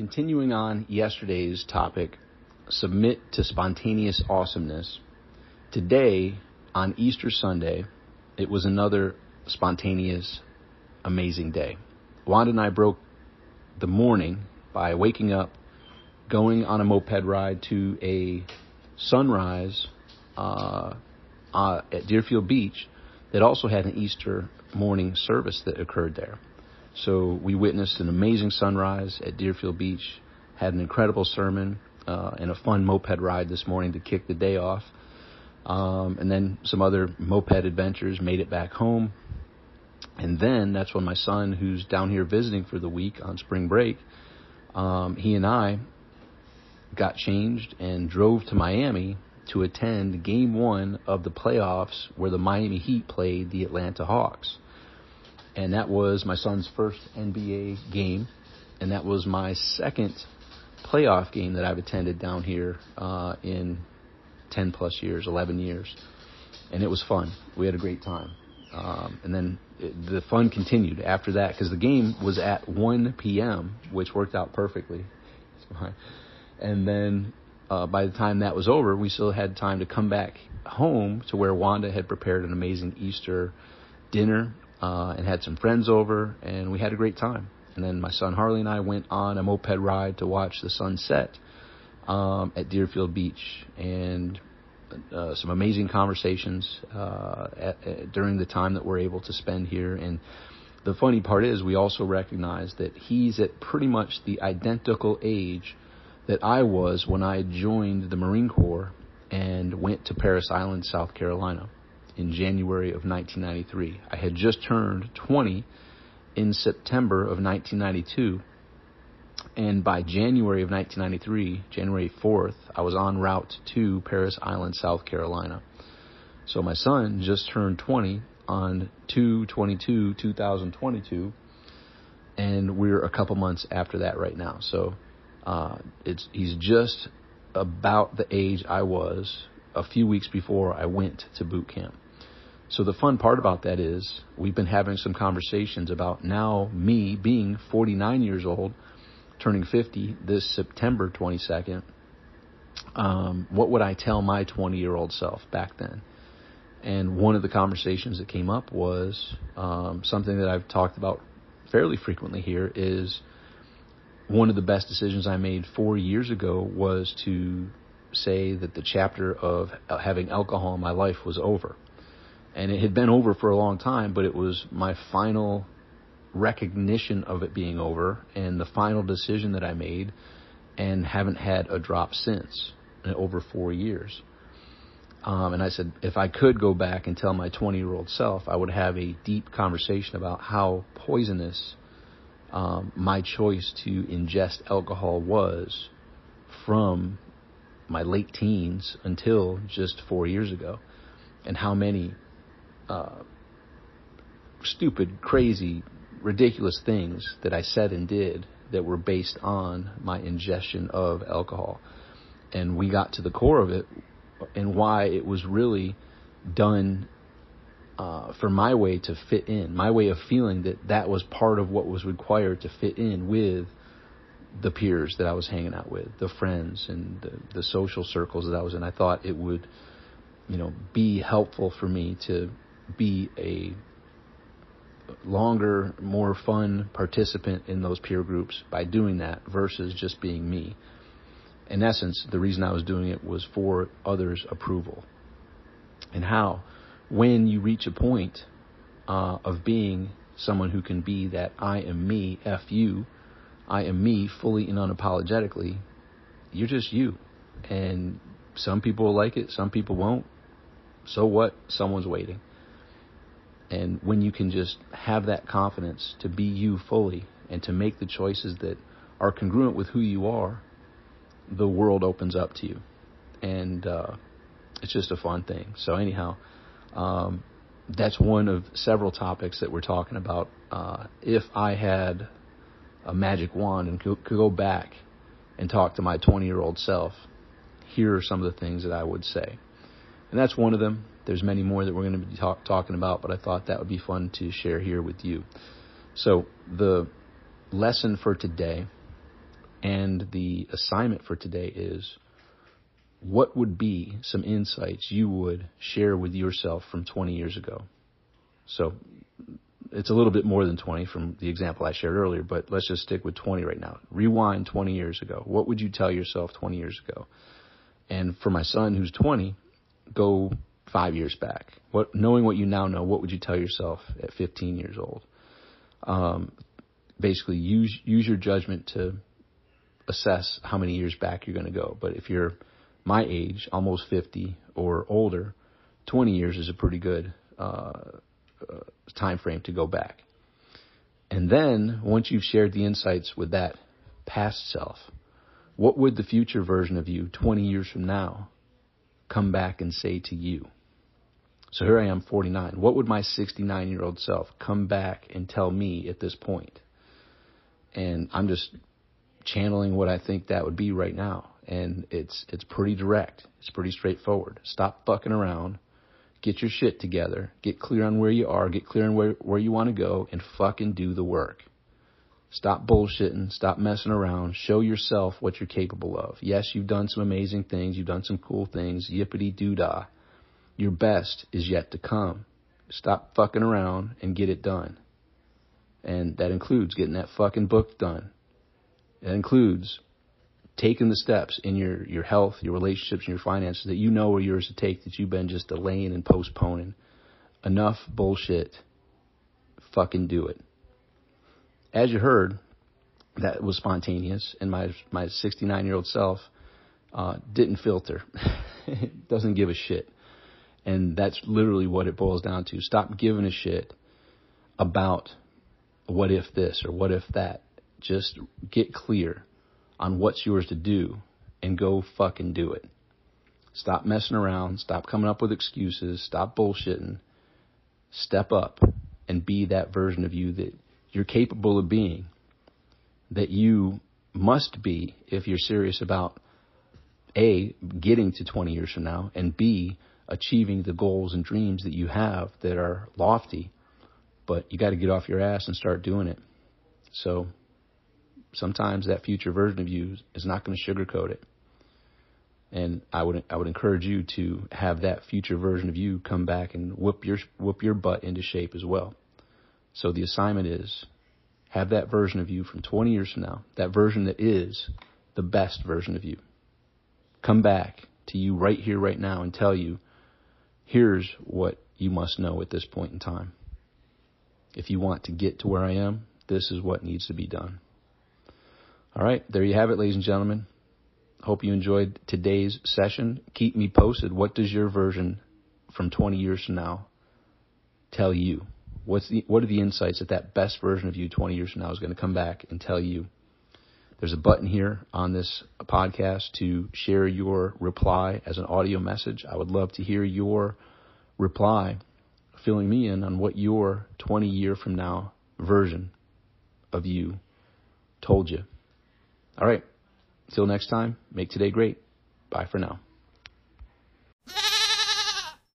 continuing on yesterday's topic, submit to spontaneous awesomeness. Today, on Easter Sunday, it was another spontaneous, amazing day. Wanda and I broke the morning by waking up, going on a moped ride to a sunrise uh, uh, at Deerfield Beach that also had an Easter morning service that occurred there. So we witnessed an amazing sunrise at Deerfield Beach, had an incredible sermon, uh, and a fun moped ride this morning to kick the day off. Um, and then some other moped adventures, made it back home. And then that's when my son, who's down here visiting for the week on spring break, um, he and I got changed and drove to Miami to attend game one of the playoffs where the Miami Heat played the Atlanta Hawks. And that was my son's first NBA game, and that was my second playoff game that I've attended down here uh, in 10 plus years, 11 years. And it was fun. We had a great time. Um, and then it, the fun continued after that because the game was at 1 p.m., which worked out perfectly. And then uh, by the time that was over, we still had time to come back home to where Wanda had prepared an amazing Easter dinner uh, and had some friends over, and we had a great time. And then my son Harley and I went on a moped ride to watch the sunset um, at Deerfield Beach, and uh, some amazing conversations uh, at, at, during the time that we're able to spend here. And the funny part is, we also recognize that he's at pretty much the identical age that I was when I joined the Marine Corps and went to Parris Island, South Carolina in January of 1993. I had just turned 20 in September of 1992. And by January of 1993, January 4th, I was en route to Parris Island, South Carolina. So my son just turned 20 on 2 22 2022 and we're a couple months after that right now. So uh, it's he's just about the age I was a few weeks before I went to boot camp. So the fun part about that is we've been having some conversations about now me being 49 years old, turning 50 this September 22nd. Um, what would I tell my 20 year old self back then? And one of the conversations that came up was um, something that I've talked about fairly frequently here is one of the best decisions I made four years ago was to say that the chapter of having alcohol in my life was over. And it had been over for a long time, but it was my final recognition of it being over and the final decision that I made and haven't had a drop since in over four years. Um, and I said, if I could go back and tell my 20 year old self, I would have a deep conversation about how poisonous um, my choice to ingest alcohol was from my late teens until just four years ago, and how many uh, stupid, crazy, ridiculous things that I said and did that were based on my ingestion of alcohol. And we got to the core of it and why it was really done uh, for my way to fit in, my way of feeling that that was part of what was required to fit in with the peers that I was hanging out with, the friends and the, the social circles that I was in. I thought it would, you know, be helpful for me to be a longer, more fun participant in those peer groups by doing that versus just being me. In essence, the reason I was doing it was for others' approval. And how? when you reach a point uh, of being someone who can be that I am me, F you, I am me fully and unapologetically, you're just you. And some people will like it, some people won't. So what? Someone's waiting. And when you can just have that confidence to be you fully and to make the choices that are congruent with who you are, the world opens up to you. And uh, it's just a fun thing. So, anyhow, um, that's one of several topics that we're talking about. Uh, if I had a magic wand and could, could go back and talk to my 20 year old self, here are some of the things that I would say. And that's one of them. There's many more that we're going to be talk, talking about, but I thought that would be fun to share here with you. So, the lesson for today And the assignment for today is what would be some insights you would share with yourself from 20 years ago? So it's a little bit more than 20 from the example I shared earlier, but let's just stick with 20 right now. Rewind 20 years ago. What would you tell yourself 20 years ago? And for my son who's 20, go five years back. What, knowing what you now know, what would you tell yourself at 15 years old? Um, basically, use use your judgment to assess how many years back you're going to go. But if you're my age, almost 50 or older, 20 years is a pretty good uh, uh, time frame to go back. And then once you've shared the insights with that past self, what would the future version of you 20 years from now come back and say to you? So here I am, 49. What would my 69 year old self come back and tell me at this point? And I'm just channeling what I think that would be right now. And it's, it's pretty direct. It's pretty straightforward. Stop fucking around. Get your shit together. Get clear on where you are. Get clear on where, where you want to go and fucking do the work. Stop bullshitting. Stop messing around. Show yourself what you're capable of. Yes, you've done some amazing things. You've done some cool things. Yippity doo dah. Your best is yet to come. Stop fucking around and get it done. And that includes getting that fucking book done. It includes taking the steps in your, your health, your relationships, and your finances that you know are yours to take that you've been just delaying and postponing. Enough bullshit. Fucking do it. As you heard, that was spontaneous, and my my 69 year old self uh, didn't filter. doesn't give a shit. And that's literally what it boils down to. Stop giving a shit about what if this or what if that. Just get clear on what's yours to do and go fucking do it. Stop messing around. Stop coming up with excuses. Stop bullshitting. Step up and be that version of you that you're capable of being, that you must be if you're serious about A, getting to 20 years from now, and B, achieving the goals and dreams that you have that are lofty, but you got to get off your ass and start doing it. So sometimes that future version of you is not going to sugarcoat it. And I would I would encourage you to have that future version of you come back and whip your whip your butt into shape as well. So the assignment is have that version of you from 20 years from now, that version that is the best version of you. Come back to you right here, right now, and tell you here's what you must know at this point in time. If you want to get to where I am, this is what needs to be done. All right, there you have it, ladies and gentlemen. Hope you enjoyed today's session. Keep me posted. What does your version from 20 years from now tell you? What's the, what are the insights that that best version of you 20 years from now is going to come back and tell you? There's a button here on this podcast to share your reply as an audio message. I would love to hear your reply, filling me in on what your 20 year from now version of you told you. All right. Till next time, make today great. Bye for now.